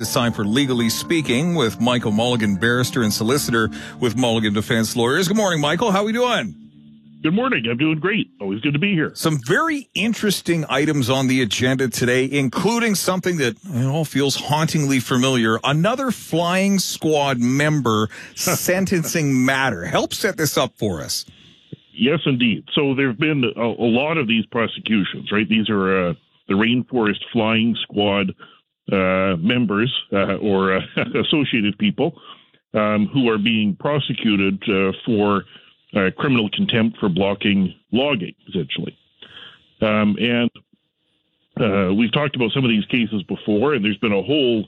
It's time for Legally Speaking with Michael Mulligan, barrister and solicitor with Mulligan Defense Lawyers. Good morning, Michael. How are we doing? Good morning. I'm doing great. Always good to be here. Some very interesting items on the agenda today, including something that you know, feels hauntingly familiar. Another flying squad member sentencing matter. Help set this up for us. Yes, indeed. So there have been a, a, lot of these prosecutions, right? These are uh, the Rainforest Flying Squad members uh, or uh, associated people um, who are being prosecuted uh, for uh, criminal contempt for blocking logging, essentially. Um, and we've talked about some of these cases before, and there's been a whole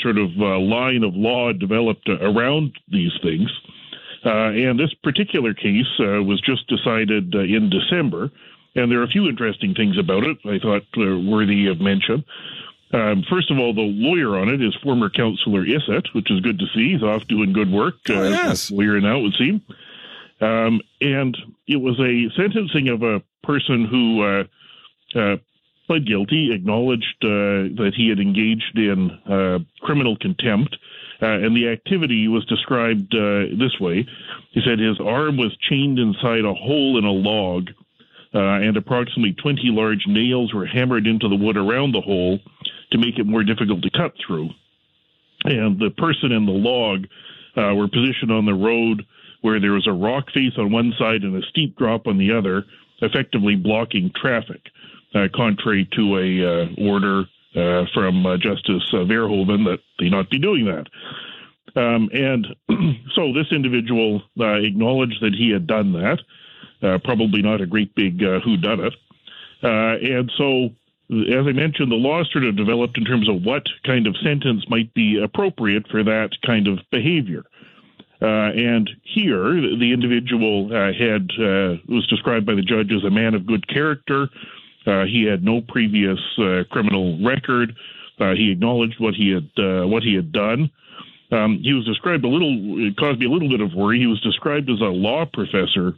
sort of line of law developed around these things. and this particular case was just decided in December. And there are a few interesting things about it I thought uh, worthy of mention. Um, first of all, the lawyer on it is former councillor Isitt, which is good to see. He's off doing good work. Oh, uh, yes. Lawyer now, it would seem. Um, and it was a sentencing of a person who uh, uh, pled guilty, acknowledged uh, that he had engaged in uh, criminal contempt. Uh, and the activity was described this way. He said his arm was chained inside a hole in a log, and approximately 20 large nails were hammered into the wood around the hole to make it more difficult to cut through. And the person in the log uh, were positioned on the road where there was a rock face on one side and a steep drop on the other, effectively blocking traffic, uh, contrary to a uh, order uh, from uh, Justice uh, Verhoeven that they not be doing that. Um, and so this individual acknowledged that he had done that, probably not a great big who done it. and so as I mentioned, the law sort of developed in terms of what kind of sentence might be appropriate for that kind of behavior. Uh, and here, the individual uh, had uh, was described by the judge as a man of good character. Uh, he had no previous uh, criminal record. Uh, he acknowledged what he had what he had done. Um, he was described a little. It caused me a little bit of worry. He was described as a law professor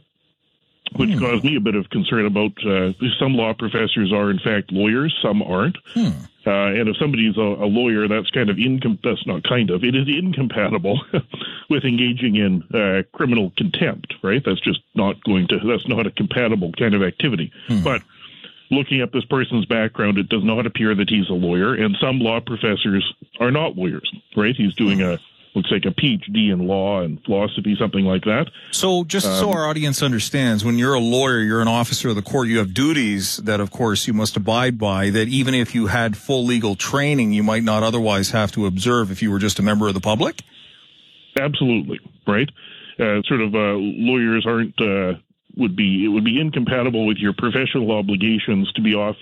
which hmm. caused me a bit of concern about uh, some law professors are in fact lawyers, some aren't. Hmm. Uh, and if somebody's a, a, lawyer, that's kind of incom- that's not kind of it is incompatible with engaging in uh, criminal contempt, right? That's just not going to that's not a compatible kind of activity. Hmm. But looking at this person's background, it does not appear that he's a lawyer, and some law professors are not lawyers, right? He's doing a looks like a PhD in law and philosophy, something like that. So, just um, so our audience understands, when you're a lawyer, you're an officer of the court, you have duties that, of course, you must abide by, that even if you had full legal training, you might not otherwise have to observe if you were just a member of the public? Absolutely, right? Uh, sort of uh, lawyers aren't, uh, would be, it would be incompatible with your professional obligations to be off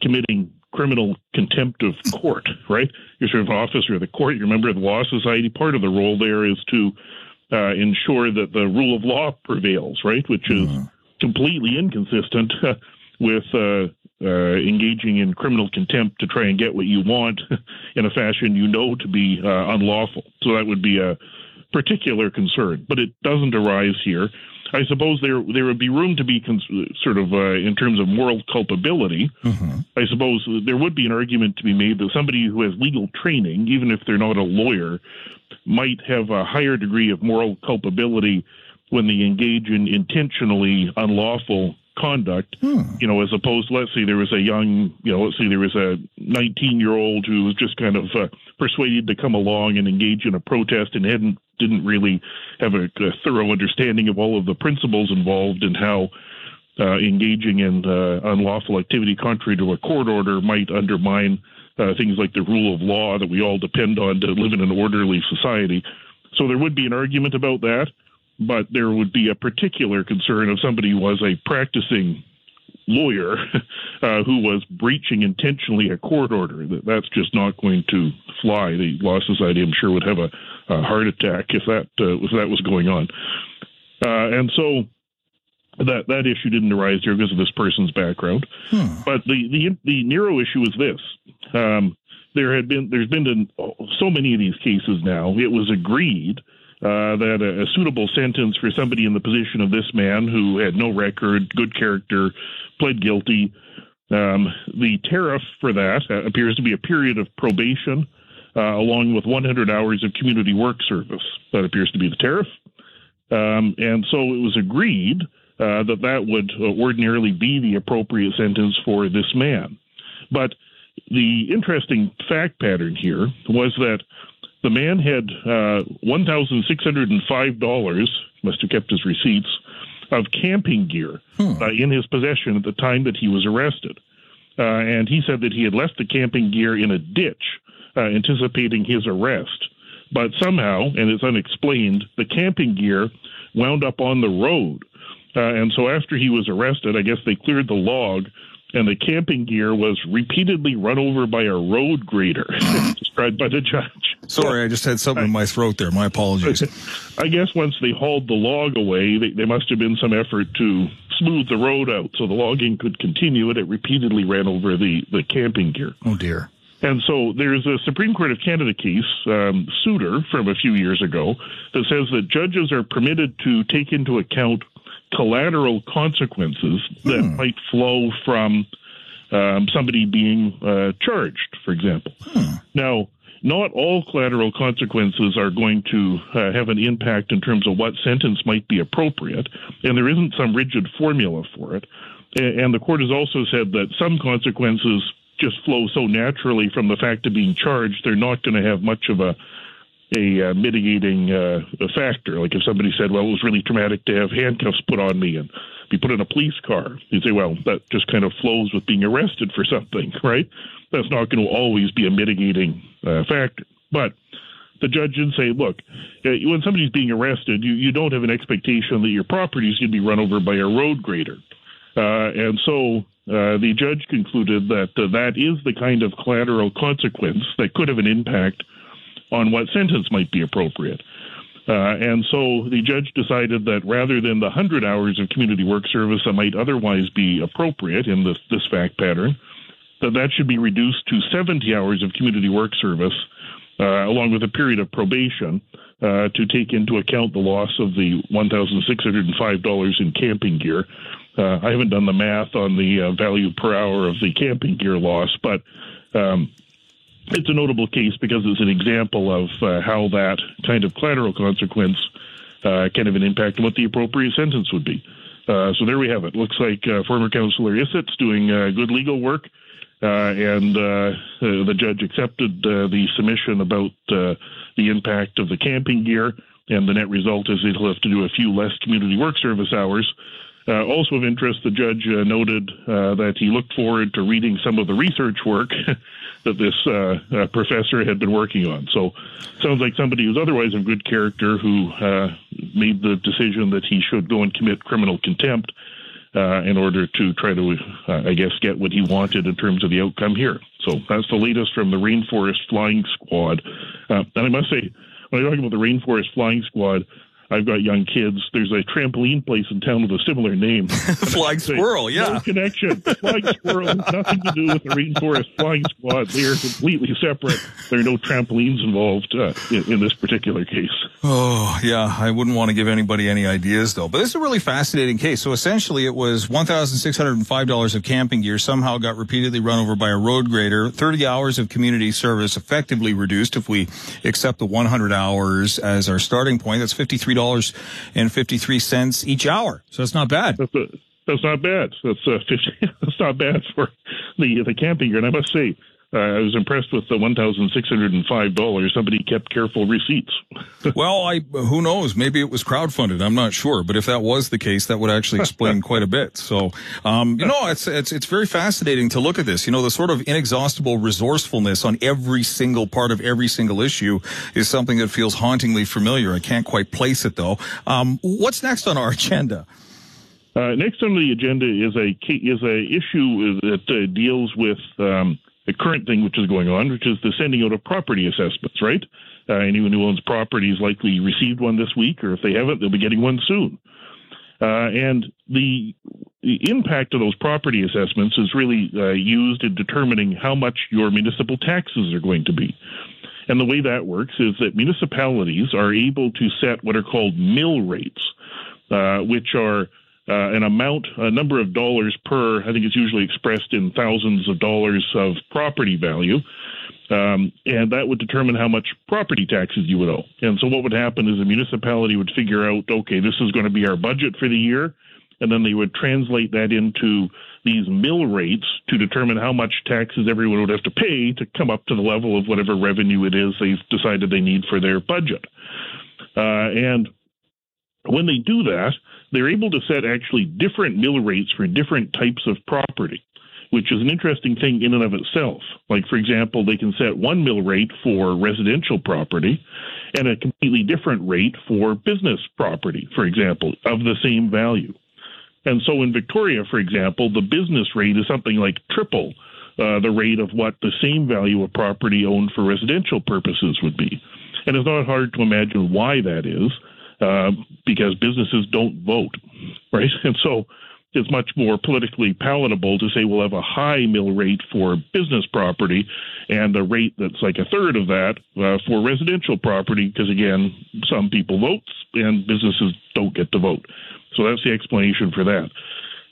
committing criminal contempt of court, right? You're sort of officer of the court. You're a member of the Law Society. Part of the role there is to uh, ensure that the rule of law prevails, right? Which is mm-hmm. completely inconsistent with uh, uh, engaging in criminal contempt to try and get what you want in a fashion you know to be uh, unlawful. So that would be a particular concern, but it doesn't arise here. I suppose there there would be room to be cons- sort of uh, in terms of moral culpability. Mm-hmm. I suppose there would be an argument to be made that somebody who has legal training, even if they're not a lawyer, might have a higher degree of moral culpability when they engage in intentionally unlawful conduct, hmm. you know, as opposed to, let's say there was a young, you know, let's say there was a 19 year old who was just kind of uh, persuaded to come along and engage in a protest and hadn't didn't really have a, a thorough understanding of all of the principles involved and how uh, engaging in uh, unlawful activity contrary to a court order might undermine uh, things like the rule of law that we all depend on to live in an orderly society. So there would be an argument about that, but there would be a particular concern if somebody was a practicing lawyer uh, who was breaching intentionally a court order. That's just not going to fly. The Law Society, I'm sure, would have a, a heart attack if that uh, if that was going on. Uh, and so that that issue didn't arise here because of this person's background. Hmm. But the, the the Nero issue is this. Um, there had been there's been so many of these cases now. It was agreed uh, that a, a, suitable sentence for somebody in the position of this man who had no record, good character, pled guilty. Um, the tariff for that uh, appears to be a period of probation uh, along with 100 hours of community work service. That appears to be the tariff. Um, and so it was agreed uh, that that would ordinarily be the appropriate sentence for this man. But the interesting fact pattern here was that the man had uh, $1,605, must have kept his receipts, of camping gear hmm. uh, in his possession at the time that he was arrested. Uh, and he said that he had left the camping gear in a ditch, uh, anticipating his arrest. But somehow, and it's unexplained, the camping gear wound up on the road. Uh, and so after he was arrested, I guess they cleared the log and the camping gear was repeatedly run over by a road grader, described by the judge. Sorry, I just had something in my throat there. My apologies. I guess once they hauled the log away, they, there must have been some effort to smooth the road out so the logging could continue, and it repeatedly ran over the, the camping gear. Oh, dear. And so there's a Supreme Court of Canada case, um, Suter, from a few years ago, that says that judges are permitted to take into account collateral consequences that hmm. might flow from um, somebody being uh, charged, for example. Hmm. Now, not all collateral consequences are going to uh, have an impact in terms of what sentence might be appropriate, and there isn't some rigid formula for it. And the court has also said that some consequences just flow so naturally from the fact of being charged, they're not going to have much of a a uh, mitigating uh, factor. Like if somebody said, "Well, it was really traumatic to have handcuffs put on me and be put in a police car," you'd say, "Well, that just kind of flows with being arrested for something, right?" That's not going to always be a mitigating uh, factor. But the judge did say, "Look, uh, when somebody's being arrested, you, you don't have an expectation that your property is going to be run over by a road grader." Uh, and so uh, the judge concluded that uh, that is the kind of collateral consequence that could have an impact on what sentence might be appropriate. Uh, and so the judge decided that rather than the 100 hours of community work service that might otherwise be appropriate in this, this fact pattern, that that should be reduced to 70 hours of community work service, uh, along with a period of probation, uh, to take into account the loss of the $1,605 in camping gear. Uh, I haven't done the math on the uh, value per hour of the camping gear loss, but um, it's a notable case because it's an example of uh, how that kind of collateral consequence uh, can have an impact on what the appropriate sentence would be. Uh, so there we have it. Looks like uh, former Councillor Isitt's doing uh, good legal work, uh, and the judge accepted the submission about the impact of the camping gear, and the net result is he'll have to do a few less community work service hours. Uh, also of interest, the judge uh, noted uh, that he looked forward to reading some of the research work that this uh, uh, professor had been working on. So, sounds like somebody who's otherwise of good character who uh, made the decision that he should go and commit criminal contempt in order to try to, I guess, get what he wanted in terms of the outcome here. So that's the latest from the Rainforest Flying Squad. and I must say, when I talk about the Rainforest Flying Squad, I've got young kids. There's a trampoline place in town with a similar name. Flying Squirrel, yeah. No connection. Flying Squirrel nothing to do with the Rainforest Flying Squad. They are completely separate. There are no trampolines involved uh, in, in, this particular case. Oh, yeah. I wouldn't want to give anybody any ideas, though. But this is a really fascinating case. So essentially, it was $1,605 of camping gear somehow got repeatedly run over by a road grader. 30 hours of community service effectively reduced if we accept the 100 hours as our starting point. That's 53 dollars and fifty three cents each hour. So that's not bad. That's, a, that's not bad. That's uh, 50, that's not bad for the the camping gear. And I must say, uh, I was impressed with the one thousand six hundred and five dollars. Somebody kept careful receipts. well, I who knows? Maybe it was crowdfunded. I'm not sure, but if that was the case, that would actually explain quite a bit. So, um, you know, it's it's it's very fascinating to look at this. You know, the sort of inexhaustible resourcefulness on every single part of every single issue is something that feels hauntingly familiar. I can't quite place it though. Um, what's next on our agenda? Uh, next on the agenda is a is a issue that uh, deals with. Um, the current thing which is going on, which is the sending out of property assessments, right? Uh, anyone who owns property has likely received one this week, or if they haven't, they'll be getting one soon. Uh, and the, the, impact of those property assessments is really uh, used in determining how much your municipal taxes are going to be. And the way that works is that municipalities are able to set what are called mill rates, uh, which are uh, an amount, a number of dollars per, I think it's usually expressed in thousands of dollars of property value. Um, and that would determine how much property taxes you would owe. And so what would happen is the municipality would figure out, okay, this is going to be our budget for the year, and then they would translate that into these mill rates to determine how much taxes everyone would have to pay to come up to the level of whatever revenue it is they've decided they need for their budget. Uh, and when they do that, they're able to set actually different mill rates for different types of property, which is an interesting thing in and of itself. Like, for example, they can set one mill rate for residential property and a completely different rate for business property, for example, of the same value. And so in Victoria, for example, the business rate is something like triple uh, the rate of what the same value of property owned for residential purposes would be. And it's not hard to imagine why that is, uh, because businesses don't vote, right? And so it's much more politically palatable to say we'll have a high mill rate for business property and a rate that's like a third of that uh, for residential property, because again, some people vote and businesses don't get to vote. So that's the explanation for that.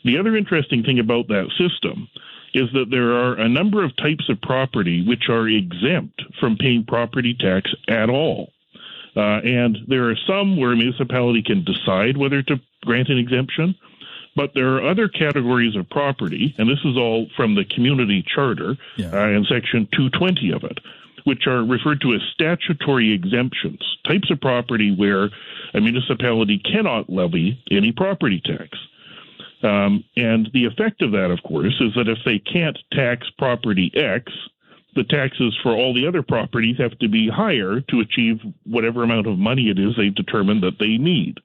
The other interesting thing about that system is that there are a number of types of property which are exempt from paying property tax at all. Uh, and there are some where a municipality can decide whether to grant an exemption, but there are other categories of property, and this is all from the community charter yeah. uh, in section 220 of it, which are referred to as statutory exemptions, types of property where a municipality cannot levy any property tax. Um, and the effect of that, of course, is that if they can't tax property X, the taxes for all the other properties have to be higher to achieve whatever amount of money it is they've determined that they need.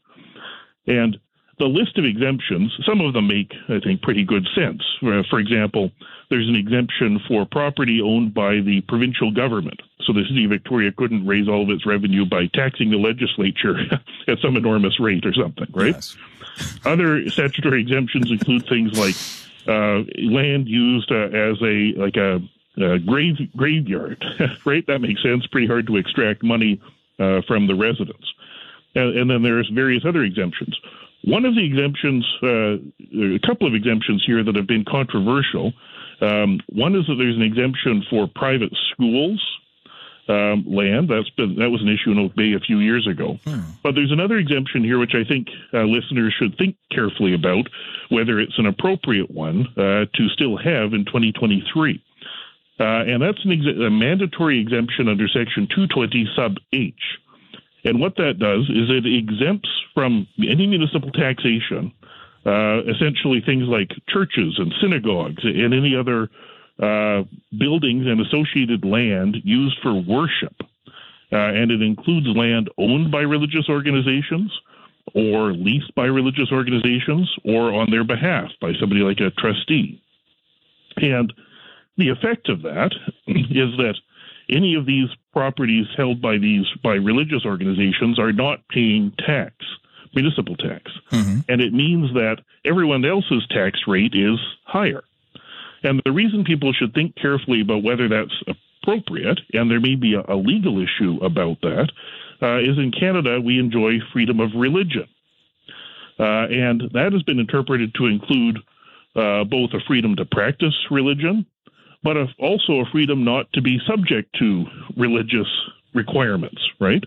And the list of exemptions, some of them make, I think, pretty good sense. Uh, for example, there's an exemption for property owned by the provincial government. So the city of Victoria couldn't raise all of its revenue by taxing the legislature at some enormous rate or something, right? Yes. Other statutory exemptions include things like uh, land used uh, as a like a, a grave graveyard, right? That makes sense. Pretty hard to extract money uh, from the residents. And, and, then there's various other exemptions. One of the exemptions, uh, a couple of exemptions here that have been controversial. Um, one is that there's an exemption for private schools um, land. That's been that was an issue in Oak Bay a few years ago. Hmm. But there's another exemption here, which I think uh, listeners should think carefully about whether it's an appropriate one uh, to still have in 2023. Uh, and that's ex- a mandatory exemption under Section 220 Sub H. And what that does is it exempts from any municipal taxation uh, essentially things like churches and synagogues and any other uh, buildings and associated land used for worship. Uh, and it includes land owned by religious organizations or leased by religious organizations or on their behalf by somebody like a trustee. And the effect of that is that any of these properties held by these by religious organizations are not paying tax, municipal tax. Mm-hmm. And it means that everyone else's tax rate is higher. And the reason people should think carefully about whether that's appropriate, and there may be a, a legal issue about that, uh, is in Canada we enjoy freedom of religion. Uh, and that has been interpreted to include uh, both a freedom to practice religion, but a, also a freedom not to be subject to religious requirements, right?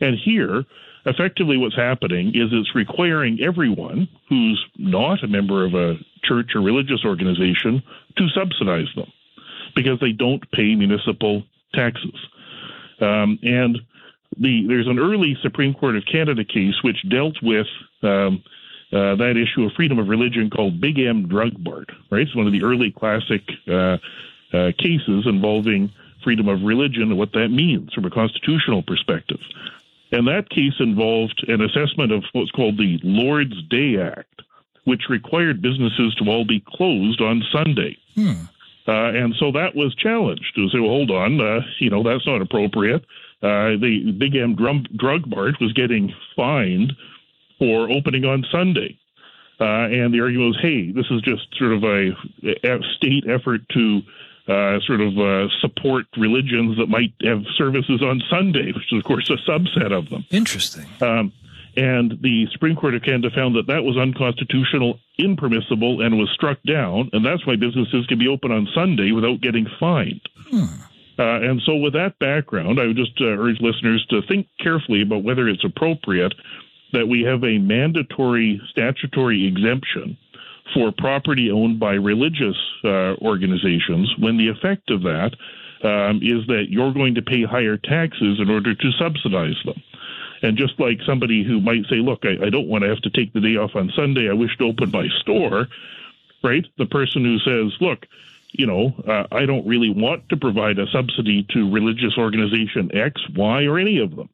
And here, effectively what's happening is it's requiring everyone who's not a member of a church or religious organization to subsidize them because they don't pay municipal taxes. Um, and the, there's an early Supreme Court of Canada case which dealt with um, uh, that issue of freedom of religion called Big M Drug Mart, right? It's one of the early classic uh, uh, cases involving freedom of religion and what that means from a constitutional perspective. And that case involved an assessment of what's called the Lord's Day Act, which required businesses to all be closed on Sunday. Hmm. Uh, and so that was challenged to say, well, hold on, uh, you know, that's not appropriate. Uh, the Big M drum, Drug Mart was getting fined for opening on Sunday. Uh, and the argument was, hey, this is just sort of a, a state effort to uh, sort of uh, support religions that might have services on Sunday, which is, of course, a subset of them. Interesting. Um, and the Supreme Court of Canada found that that was unconstitutional, impermissible, and was struck down. And that's why businesses can be open on Sunday without getting fined. Hmm. Uh, and so, with that background, I would just uh, urge listeners to think carefully about whether it's appropriate that we have a mandatory statutory exemption for property owned by religious uh, organizations when the effect of that um, is that you're going to pay higher taxes in order to subsidize them. And just like somebody who might say, look, I, I don't want to have to take the day off on Sunday, I wish to open my store, right? The person who says, look, you know, uh, I don't really want to provide a subsidy to religious organization X, Y, or any of them.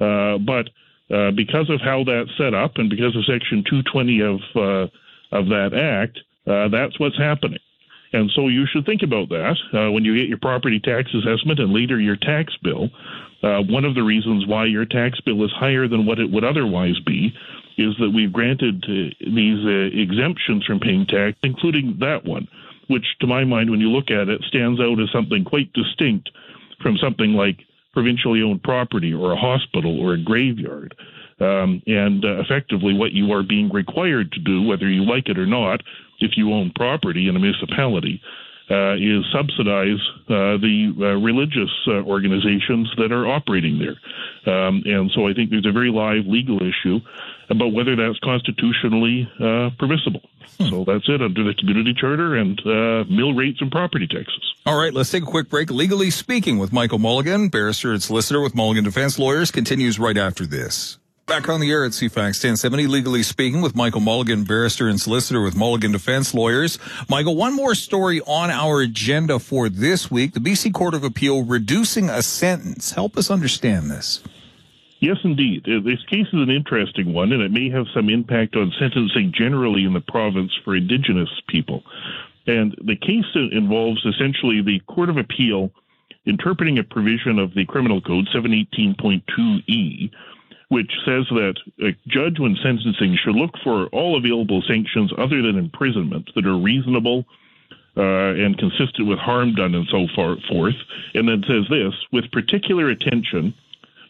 Uh, but uh, because of how that's set up and because of Section 220 of uh, of that act, uh, that's what's happening. And so you should think about that uh, when you get your property tax assessment and later your tax bill. Uh, one of the reasons why your tax bill is higher than what it would otherwise be is that we've granted these exemptions from paying tax, including that one, which, to my mind, when you look at it, stands out as something quite distinct from something like provincially owned property or a hospital or a graveyard. Um, and uh, effectively, what you are being required to do, whether you like it or not, if you own property in a municipality, uh, is subsidize uh, the uh, religious uh, organizations that are operating there. Um, and so I think there's a very live legal issue about whether that's constitutionally uh, permissible. Hmm. So that's it under the community charter and uh, mill rates and property taxes. All right, let's take a quick break. Legally speaking with Michael Mulligan, barrister and solicitor with Mulligan Defense Lawyers, continues right after this. Back on the air at CFAX 1070, legally speaking with Michael Mulligan, barrister and solicitor with Mulligan Defense Lawyers. Michael, one more story on our agenda for this week. The BC Court of Appeal reducing a sentence. Help us understand this. Yes, indeed. Uh, this case is an interesting one, and it may have some impact on sentencing generally in the province for Indigenous people. And the case involves essentially the Court of Appeal interpreting a provision of the Criminal Code 718.2e which says that a judge, when sentencing, should look for all available sanctions other than imprisonment that are reasonable uh, and consistent with harm done and so far, forth. And then says this with particular attention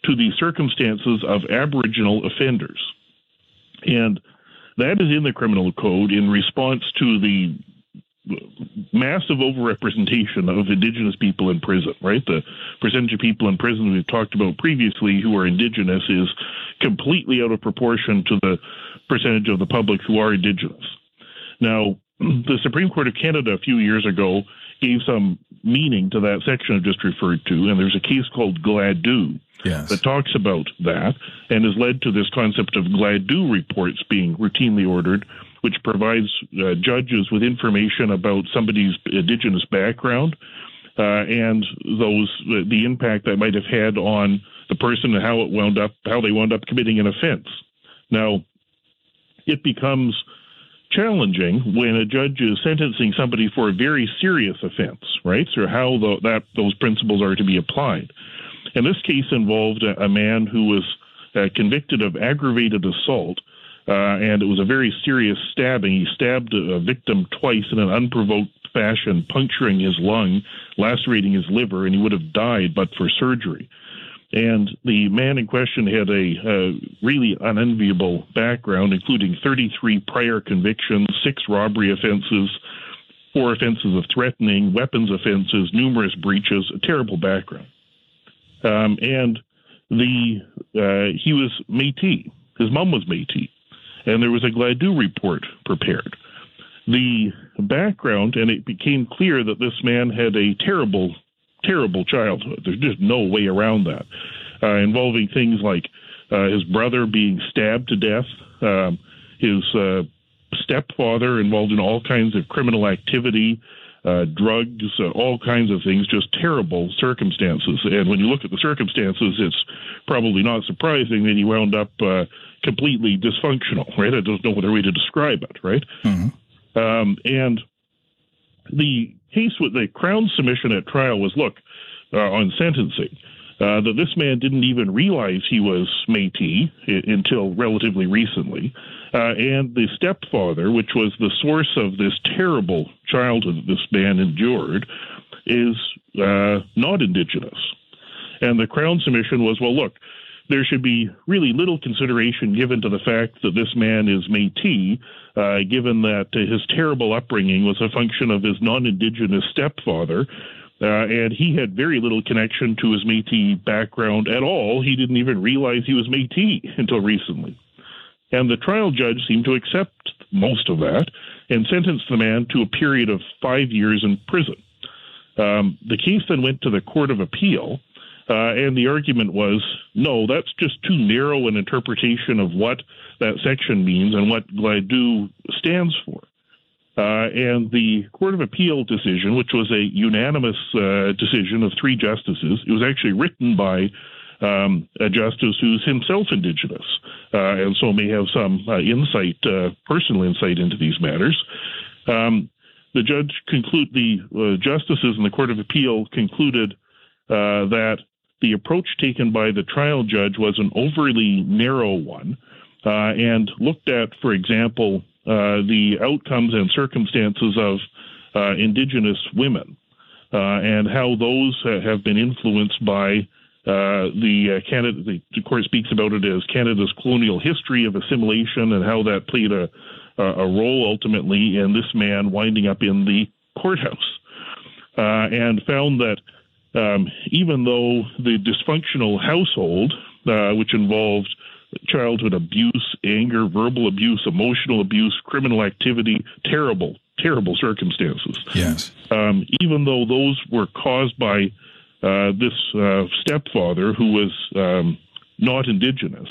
to the circumstances of Aboriginal offenders. And that is in the criminal code in response to the massive overrepresentation of indigenous people in prison, right? The percentage of people in prison we've talked about previously who are indigenous is completely out of proportion to the percentage of the public who are indigenous. Now, the Supreme Court of Canada a few years ago gave some meaning to that section I just referred to, and there's a case called Gladue yes. that talks about that and has led to this concept of Gladue reports being routinely ordered which provides uh, judges with information about somebody's indigenous background uh, and those uh, the impact that might have had on the person and how it wound up how they wound up committing an offense. Now, it becomes challenging when a judge is sentencing somebody for a very serious offense, right? So how the, that those principles are to be applied. And this case involved a, a man who was uh, convicted of aggravated assault and it was a very serious stabbing. He stabbed a victim twice in an unprovoked fashion, puncturing his lung, lacerating his liver, and he would have died but for surgery. And the man in question had a uh, really unenviable background, including 33 prior convictions, six robbery offenses, four offenses of threatening, weapons offenses, numerous breaches, a terrible background. Um, and the uh, he was Métis. His mom was Métis and there was a Gladue report prepared. The background, and it became clear that this man had a terrible, terrible childhood. There's just no way around that, uh, involving things like uh, his brother being stabbed to death, um, his uh, stepfather involved in all kinds of criminal activity, uh, drugs, uh, all kinds of things, just terrible circumstances. And when you look at the circumstances, it's probably not surprising that he wound up uh, completely dysfunctional, right? I don't know what other way to describe it, right? Mm-hmm. Um, and the case with the Crown submission at trial was look, uh, on sentencing, uh, that this man didn't even realize he was Métis until relatively recently. Uh, and the stepfather, which was the source of this terrible childhood that this man endured, is uh, not Indigenous. And the Crown submission was well, look, there should be really little consideration given to the fact that this man is Métis, uh, given that his terrible upbringing was a function of his non-indigenous stepfather, Uh, and he had very little connection to his Métis background at all. He didn't even realize he was Métis until recently. And the trial judge seemed to accept most of that and sentenced the man to a period of five years in prison. Um, the case then went to the Court of Appeal, uh, and the argument was no, that's just too narrow an interpretation of what that section means and what Gladue stands for. Uh, and the Court of Appeal decision, which was a unanimous uh, decision of three justices, it was actually written by um, a justice who's himself Indigenous, uh, and so may have some uh, insight, uh, personal insight into these matters. Um, the judge conclude the uh, justices in the Court of Appeal concluded that the approach taken by the trial judge was an overly narrow one, and looked at, for example, the outcomes and circumstances of uh, Indigenous women uh, and how those have been influenced by the Canada. The, the, court speaks about it as Canada's colonial history of assimilation and how that played a, a role ultimately in this man winding up in the courthouse, and found that um, even though the dysfunctional household, uh, which involved childhood abuse, anger, verbal abuse, emotional abuse, criminal activity, terrible, terrible circumstances. Yes. Um, even though those were caused by uh, this uh, stepfather who was um, not indigenous,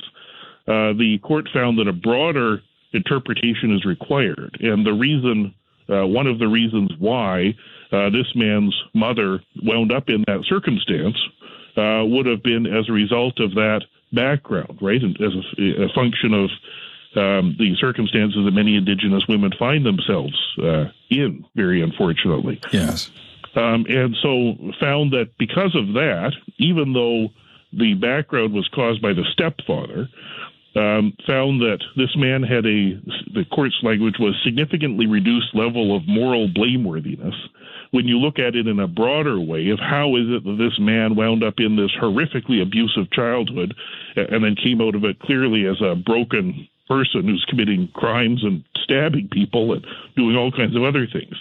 uh, the court found that a broader interpretation is required. And the reason, uh, one of the reasons why uh, this man's mother wound up in that circumstance uh, would have been as a result of that background, right? And as a, a function of um, the circumstances that many Indigenous women find themselves uh, in, very unfortunately. Yes. Um, and so found that because of that, even though the background was caused by the stepfather, um, found that this man had a, the court's language was significantly reduced level of moral blameworthiness when you look at it in a broader way of how is it that this man wound up in this horrifically abusive childhood and then came out of it clearly as a broken person who's committing crimes and stabbing people and doing all kinds of other things,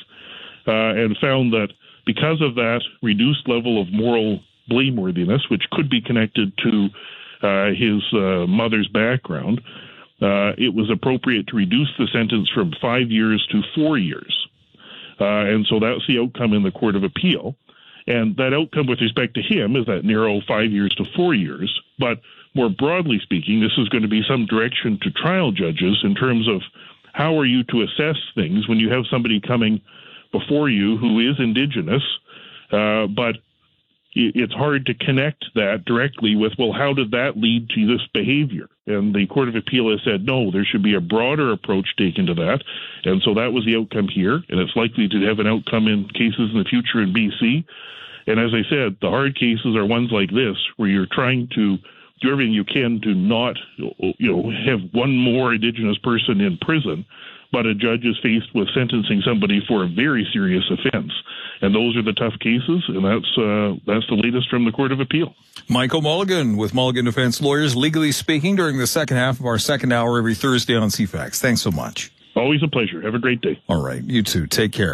uh, and found that because of that reduced level of moral blameworthiness, which could be connected to uh, his uh, mother's background, uh, it was appropriate to reduce the sentence from five years to four years. Uh, and so that's the outcome in the Court of Appeal. And that outcome with respect to him is that narrow five years to four years. But more broadly speaking, this is going to be some direction to trial judges in terms of how are you to assess things when you have somebody coming before you who is indigenous, uh, but it's hard to connect that directly with, well, how did that lead to this behavior? And the Court of Appeal has said, no, there should be a broader approach taken to that. And so that was the outcome here. And it's likely to have an outcome in cases in the future in BC. And as I said, the hard cases are ones like this, where you're trying to do everything you can to not, you know, have one more Indigenous person in prison but a judge is faced with sentencing somebody for a very serious offense. And those are the tough cases, and that's uh, that's the latest from the Court of Appeal. Michael Mulligan with Mulligan Defense Lawyers, legally speaking, during the second half of our second hour every Thursday on CFAX. Thanks so much. Always a pleasure. Have a great day. All right. You too. Take care.